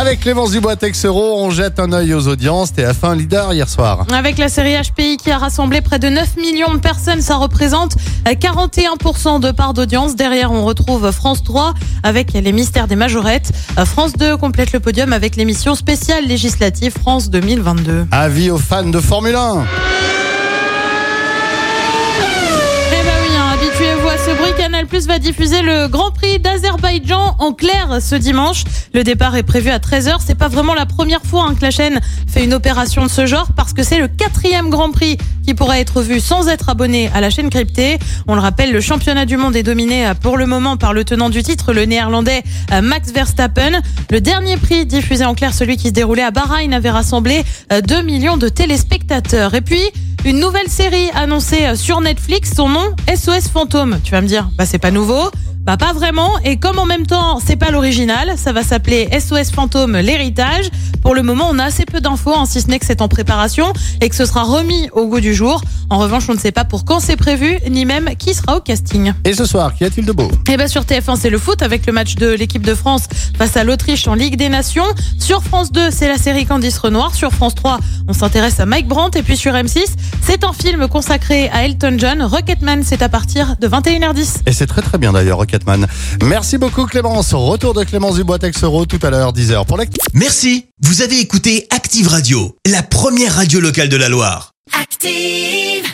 Avec Clémence Dubois Texero, on jette un œil aux audiences. TF1 leader hier soir. Avec la série HPI qui a rassemblé près de 9 millions de personnes, ça représente euh, 41% de part d'audience. Derrière, on retrouve France 3 avec les mystères des majorettes. Euh, France 2 complète le podium avec l'émission spéciale législative France 2022. Avis aux fans de Formule 1. Canal Plus va diffuser le Grand Prix d'Azerbaïdjan en clair ce dimanche. Le départ est prévu à 13h. C'est pas vraiment la première fois hein, que la chaîne fait une opération de ce genre parce que c'est le quatrième Grand Prix qui pourra être vu sans être abonné à la chaîne cryptée. On le rappelle, le championnat du monde est dominé euh, pour le moment par le tenant du titre, le néerlandais euh, Max Verstappen. Le dernier prix diffusé en clair, celui qui se déroulait à Bahreïn, avait rassemblé euh, 2 millions de téléspectateurs. Et puis, une nouvelle série annoncée euh, sur Netflix, son nom SOS Fantôme. Tu vas me dire, bah c'est pas nouveau. Bah pas vraiment. Et comme en même temps, c'est pas l'original, ça va s'appeler SOS Fantôme l'héritage. Pour le moment, on a assez peu d'infos, hein, si ce n'est que c'est en préparation et que ce sera remis au goût du jour. En revanche, on ne sait pas pour quand c'est prévu, ni même qui sera au casting. Et ce soir, qu'y a-t-il de beau? Et bien sur TF1, c'est le foot avec le match de l'équipe de France face à l'Autriche en Ligue des Nations. Sur France 2, c'est la série Candice Renoir. Sur France 3, on s'intéresse à Mike Brandt. Et puis sur M6, c'est un film consacré à Elton John. Rocketman, c'est à partir de 21h10. Et c'est très très bien d'ailleurs, Rocketman. Merci beaucoup Clémence. Retour de Clémence Dubois Texero tout à l'heure, 10h pour l'actu. Merci, vous avez écouté Active Radio, la première radio locale de la Loire. Active.